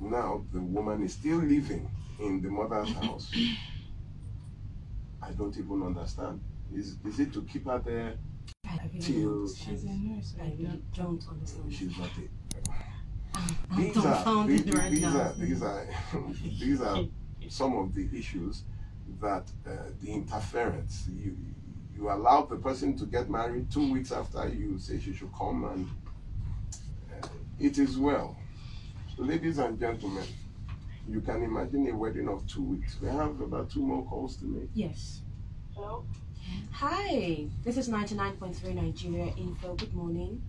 now the woman is still living in the mother's house. I don't even understand. Is is it to keep her there I till She's a nurse. I really don't understand. she's not a I'm these are these, right these are these are these are some of the issues that uh, the interference you you allow the person to get married two weeks after you say she should come and uh, it is well ladies and gentlemen you can imagine a wedding of two weeks we have about two more calls to make Yes. Hello. Hi, this is 99.3 Nigeria Info. Good morning.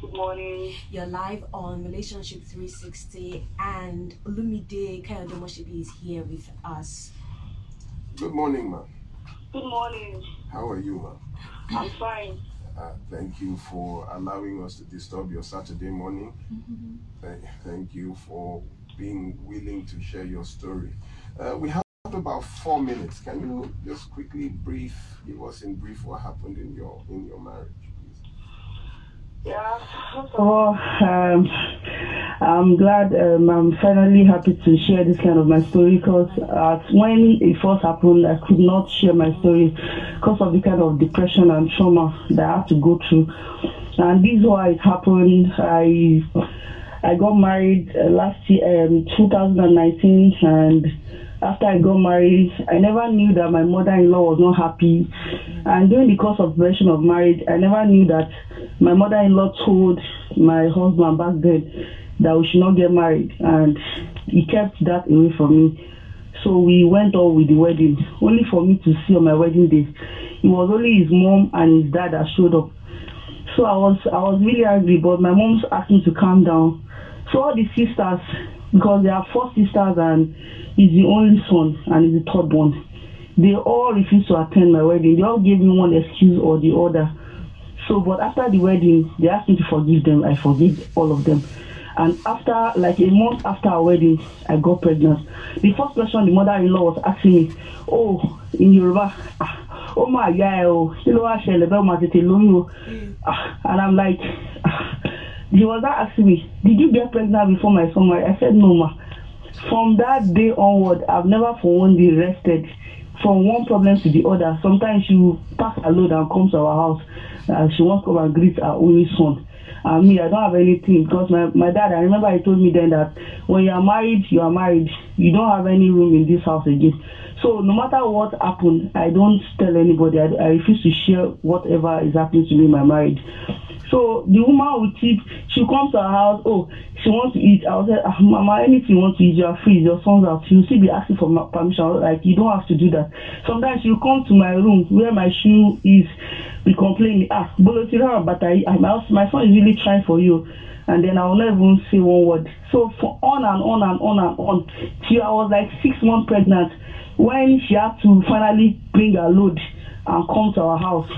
Good morning. You're live on Relationship 360, and Olumide Kayode Omosebi is here with us. good morning ma'am Good morning. how are you ma'am I'm fine. Uh, thank you for allowing us to disturb your Saturday morning. Thank, thank you for being willing to share your story. Uh, we have about four minutes. Can you just quickly brief, give us in brief what happened in your in your marriage, please? Yeah. First of all, um, I'm glad. Um, I'm finally happy to share this kind of my story because when it first happened, I could not share my story because of the kind of depression and trauma that I had to go through. And this is why it happened. I I got married uh, last year, um, 2019, and after I got married, I never knew that my mother-in-law was not happy. And during the course of duration of marriage, I never knew that my mother-in-law told my husband back then that we should not get married, and he kept that away from me. So we went on with the wedding, only for me to see on my wedding day. It was only his mom and his dad that showed up. So I was I was really angry, but my mom's asked me to calm down. So all the sisters, because there are four sisters and he's the only son and he's the third one, they all refused to attend my wedding. They all gave me one excuse or the other. So, but after the wedding, they asked me to forgive them. I forgive all of them. And after, like a month after our wedding, I got pregnant. The first question the mother-in-law was asking me, oh, in Yoruba, oh my yeah, oh, kí ló wá ṣẹlẹ̀ bẹ́ẹ̀ ma tètè lóyún o?" Ah, and I'm like, he was asking me, did you get pregnant before my son? I said, no, ma. From that day onward, I've never for one day rested from one problem to the other. Sometimes she will pack her load and come to our house. Uh, she to come and greet her only son. And me, I don't have anything because my, my dad, I remember he told me then that when you are married, you are married. You don't have any room in this house again. So no matter what happened, I don't tell anybody. I, I refuse to share whatever is happening to me in my marriage. So the woman will keep, she comes to our house, oh, she wants to eat. I will say, ah, Mama, anything you want to eat, you are free. Your son's out. She'll still be asking for my permission. Like, you don't have to do that. Sometimes she'll come to my room where my shoe is, be complaining, ah, Bolotira, but I, my, my son is really trying for you. And then I will not even say one word. So for on and on and on and on, till I was like six months pregnant when she had to finally bring her load and come to our house.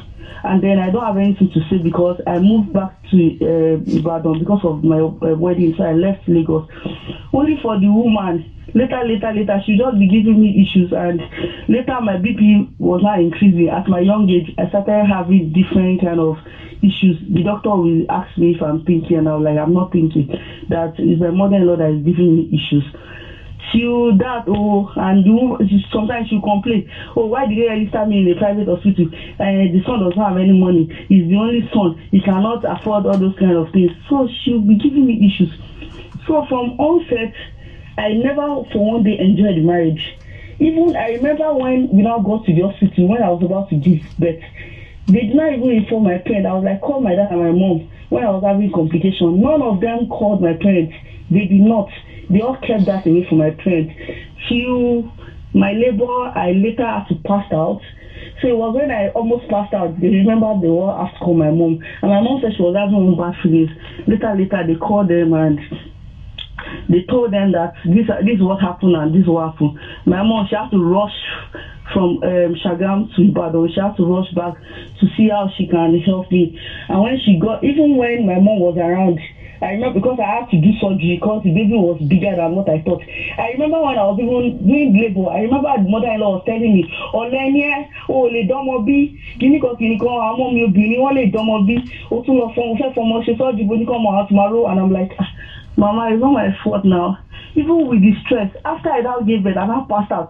And then I don't have anything to say because I moved back to uh, Ibadan because of my uh, wedding, so I left Lagos. Only for the woman, later, later, later, she just be giving me issues, and later my BP was not increasing. At my young age, I started having different kind of issues. The doctor will ask me if I'm thinking, and I'm like, I'm not thinking. That is my mother-in-law that is giving me issues till that oh and she, sometimes she complain. Oh why did they register me in a private hospital? Uh, the son does not have any money. He's the only son. He cannot afford all those kind of things. So she'll be giving me issues. So from onset i never for one day enjoyed the marriage. Even i remember when we now got to the hospital when i was about to give birth they did not even inform my parents i was like call my dad and my mom when i was having complication. None of them called my parents they did not they all kept that away from my parents till my labor i later had to pass out so it was when i almost passed out they remember they all asked to call my mom and my mom said she was having bad feelings later later they called them and they told them that this this is what happened and this is what happened. My mom she had to rush from um, Shagam to Ibadan. She had to rush back to see how she can help me. And when she got, even when my mom was around, I remember because I had to do surgery because the baby was bigger than what I thought. I remember when I was even doing labor, I remember the mother-in-law was telling me, ọ̀lẹ́ni ẹ̀ o lè dánmọ bí kíníkan kíníkan àwọn ọmọ mi obìnrin wọ́n lè dánmọ bí o tún lọ fún fẹ́ fọmọ ṣe sọ́ọ̀jì bó ní ró and I'm like, ah, mama it's not my fault now. even with the stress after i now gave birth i now passed out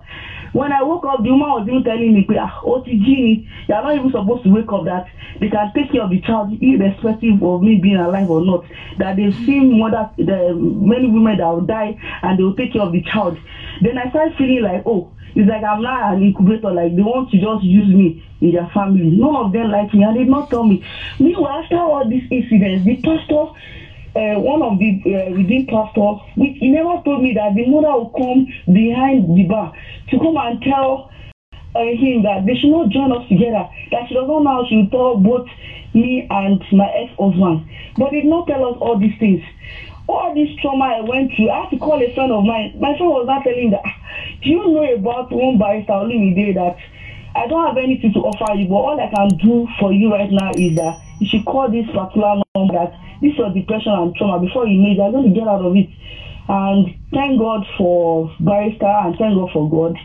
when i woke up the woman was even telling me ah otg you are not even supposed to wake up that they can take care of the child irrespective of me being alive or not. That they've seen mothers the many women that will die and they will take care of the child. Then i started feeling like oh it's like i'm not an incubator like they want to just use me in their family. None of them like me and they not tell me. Meanwhile after all these incidents the pastor uh, one of the uh, redeemed pastors, which he never told me that the mother will come behind the bar to come and tell uh, him that they should not join us together, that she does not know she will tell both me and my ex-husband. But he did not tell us all these things. All this trauma I went through, I had to call a friend of mine. My friend was not telling that, do you know about one barrister, Olumide, that I don't have anything to offer you, but all I can do for you right now is that you should call this particular number that this is your depression and trauma before you know you're going to get out of it. And thank God for Barrister and thank God for God.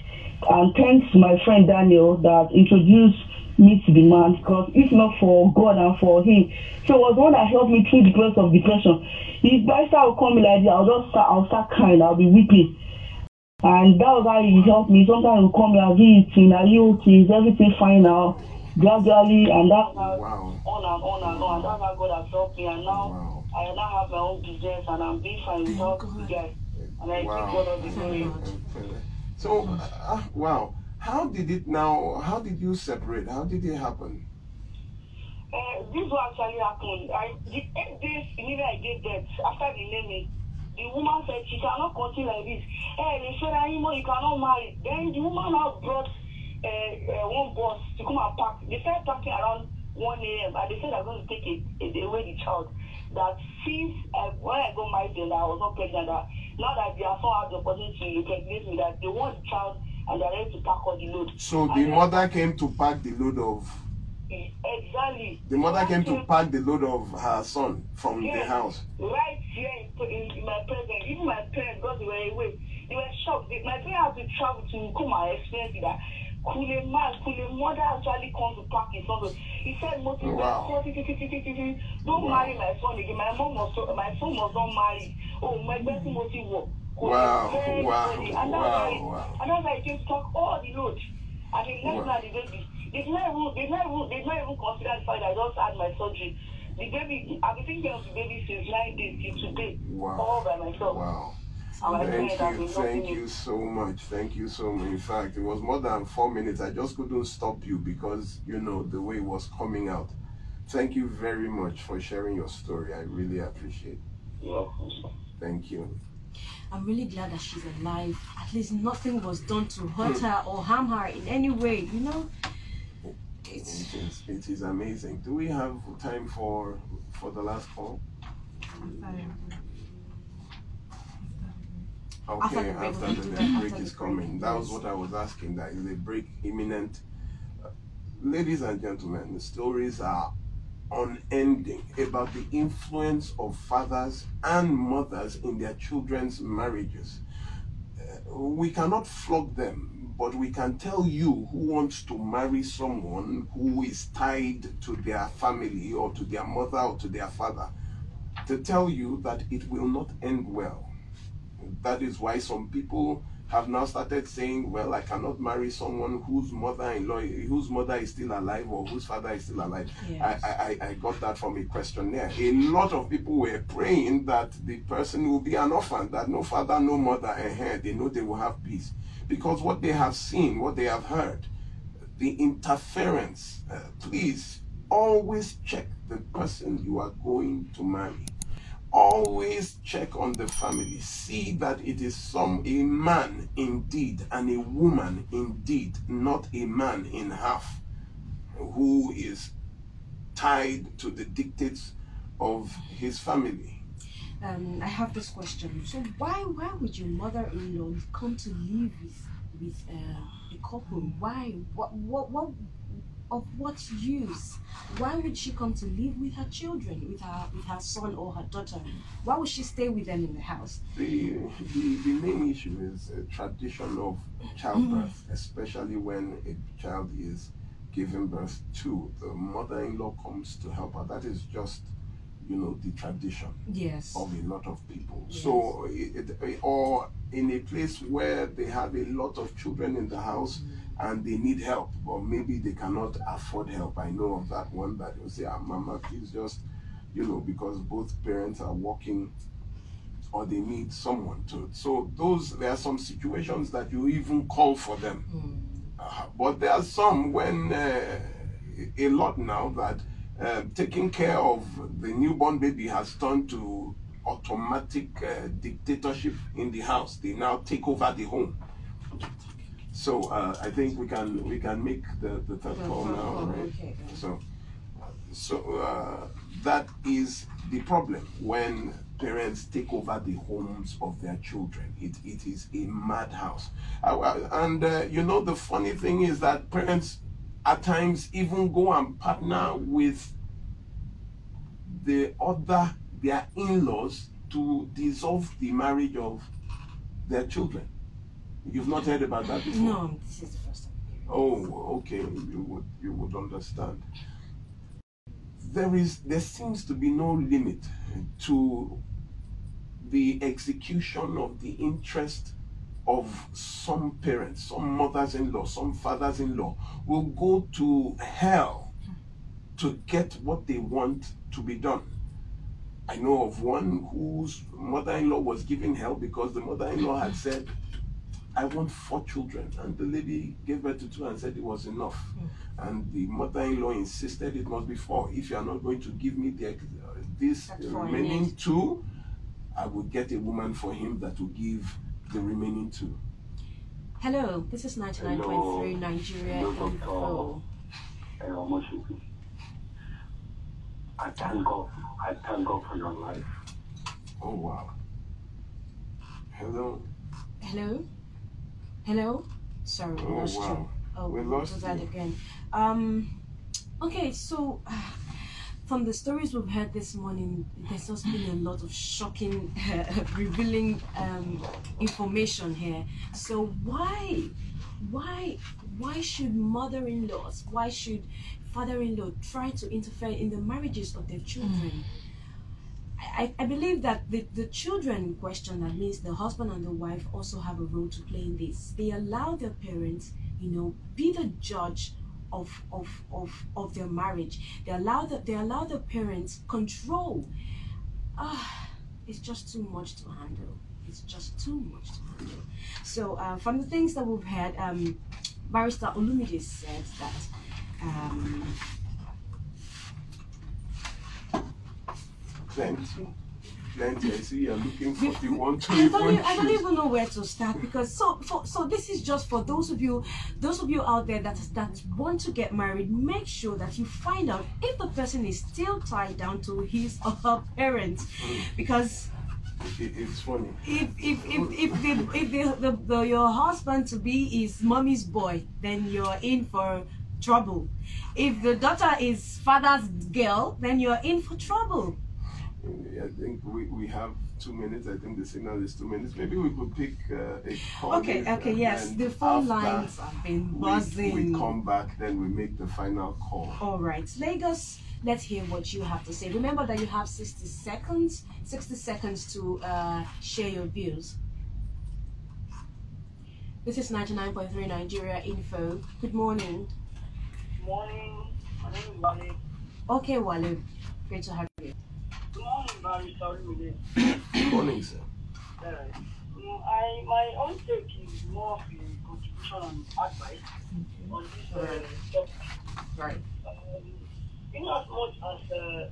And thanks to my friend Daniel that introduced me to the man because if not for God and for him, so it was one that helped me through the process of depression. If Barrister will come like this, I'll just start, I'll start crying, I'll be weeping. And that was how he helped me. Sometimes he will come like, are you eating? Are you okay? Is everything fine now? Gradually, and that's how Wow. on and on and on. And that's how God has helped me. And now Wow. I now have my own business and I'm being fine without God. the guy. And I Wow. give God all the glory. So, uh, wow. How did it now? How did you separate? How did it happen? Uh, this what actually happened. I, the eight days immediately I gave birth, after the naming, the woman said she cannot continue like this. Hey, they said anymore you cannot marry. Then the woman now brought uh, uh, one bus to come and park. They started parking around 1 a.m. and they said they're going to take it, away the child. That since uh, when I got married then I was not pregnant, that now that they are so have the opportunity to impregnate me, that they want the child and they're ready to pack all the load. So And the then- mother came to pack the load of. Exactly. The mother came to pack the load of her son from the house. Right here in, in, my presence, even my parents, because they were away, they were shocked. My parents had to travel to come and experience. That could a man, could a mother actually come to pack his son? He said, "Moti, Wow. don't Wow. marry my son again. My mom was so, my son was not married. Oh, my best Moti work. Wow, Very wow, sorry. And that's wow, why, wow. and that's why came to talk all the load. And he left Wow. the baby. They did not even, they did not even, they did not even consider the fact that I just had my surgery. The baby, I've been care of the baby since nine days till today, Wow. all by myself. Wow. And my Thank you, thank you so much. Thank you so much. In fact, it was more than four minutes. I just couldn't stop you because you know the way it was coming out. Thank you very much for sharing your story. I really appreciate. it. Yeah. Thank you. I'm really glad that she's alive. At least nothing was done to hmm. hurt her or harm her in any way, you know? It's It is, it is amazing. Do we have time for for the last call? After Okay, the break, after the, do the that after break is coming. That was what I was asking. That is a break imminent. Uh, Ladies and gentlemen, the stories are unending about the influence of fathers and mothers in their children's marriages. Uh, we cannot flog them, but we can tell you who wants to marry someone who is tied to their family or to their mother or to their father to tell you that it will not end well. That is why some people have now started saying, well, I cannot marry someone whose mother-in-law, whose mother is still alive or whose father is still alive. Yes. I, I, I got that from a questionnaire. A lot of people were praying that the person will be an orphan, that no father, no mother, and they know they will have peace. Because what they have seen, what they have heard, the interference, uh, please always check the person you are going to marry always check on the family see that it is some a man indeed and a woman indeed not a man in half who is tied to the dictates of his family um, I have this question. So why why would your mother-in-law come to live with with uh, the couple? Why? What what what of what use? Why would she come to live with her children, with her with her son or her daughter? Why would she stay with them in the house? the, the, the main issue is a tradition of childbirth, mm. especially when a child is giving birth to. The mother-in-law comes to help her. That is just you know, the tradition Yes. of a lot of people. Yes. So, it, it- or in a place where they have a lot of children in the house mm. And they need help, or maybe they cannot afford help. I know of that one that will say, ah, Mama, please just, you know, because both parents are working or they need someone to. So, those, there are some situations that you even call for them. Mm. Uh, but there are some when uh, a lot now that uh, taking care of the newborn baby has turned to automatic uh, dictatorship in the house. They now take over the home. So uh, I think we can we can make the, the third call now, right? okay. So so uh, that is the problem when parents take over the homes of their children. It, it is a madhouse. And uh, you know, the funny thing is that parents at times even go and partner with the other, their in laws, to dissolve the marriage of their children. You've not heard about that before? No, this is the first time. Oh, okay. You would you would understand. There is there seems to be no limit to the execution of the interest of some parents, some mothers-in-law, some fathers-in-law will go to hell to get what they want to be done. I know of one whose mother-in-law was giving hell because the mother-in-law had said, I want four children. And the lady gave birth to two and said it was enough. And the mother in law insisted it must be four. If you are not going to give me the, uh, this That's remaining two, I will get a woman for him that will give the remaining two. Hello, this is 99.3 Nigeria Hello, Info. Hey, I thank God. I thank God for your life. Oh, wow. Hello. Hello? Hello? Sorry, we Oh, lost you. Oh, We lost do that you. again. Um, okay, so uh, from the stories we've heard this morning, there's just been a lot of shocking, revealing um, information here. So why, why, why should mother-in-laws, why should father-in-law try to interfere in the marriages of their children? I, I believe that the, the children in question, that means the husband and the wife, also have a role to play in this. They allow their parents, you know, be the judge of of, of, of their marriage. They allow that they allow the parents control. Ah, it's just too much to handle. It's just too much to handle. So uh, from the things that we've heard, um, Barrister Olumide said that um, Plenty. Plenty. I see you're looking for the one to I don't, even I don't even know where to start because so for, so this is just for those of you those of you out there that that want to get married make sure that you find out if the person is still tied down to his or her parents hmm. because It, it's funny. if if if, if the if the, the, the your husband to be is mommy's boy then you're in for trouble if the daughter is father's girl then you're in for trouble I think we, we have two minutes. I think the signal is two minutes. Maybe we could pick uh, a call. okay okay yes the phone lines have been we- buzzing We, come back, then we make the final call. All right, Lagos, let's hear what you have to say. Remember that you have 60 seconds, 60 seconds to uh, share your views. This is 99.3 Nigeria Info. Good morning. morning. My name is Wale. Okay, Wale, great to have you. Good morning, Barry. Sorry with it. Good morning, sir. Uh, mm, I my own take is more of a contribution and advice on this uh, topic. Right. Um, in as much as uh,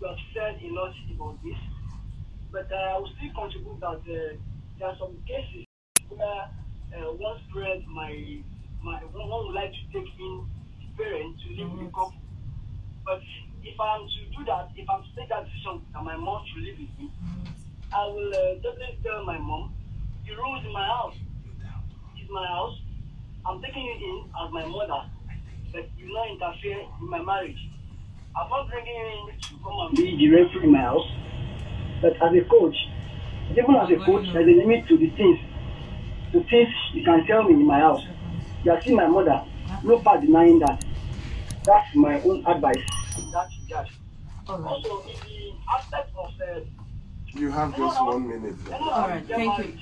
you have said a lot about this, but uh, I will still contribute that uh, there are some cases where uh, one parent my my one would like to take in the parent to live with the couple. But if I'm to do that, if I'm to take that decision that my mom should live with me, I will uh, definitely tell my mom the rules in my house. It's my house. I'm taking you in as my mother, but you will not interfere in my marriage. I'm not bringing you in to come and be the referee in my house. But as a coach, even as a coach, there's a limit to the things, the things you can tell me in my house. You are still my mother. No part denying that. That's my own advice. In That regard. All right. Also, if the aspect of uh, You have just one minute. All right, thank you. married,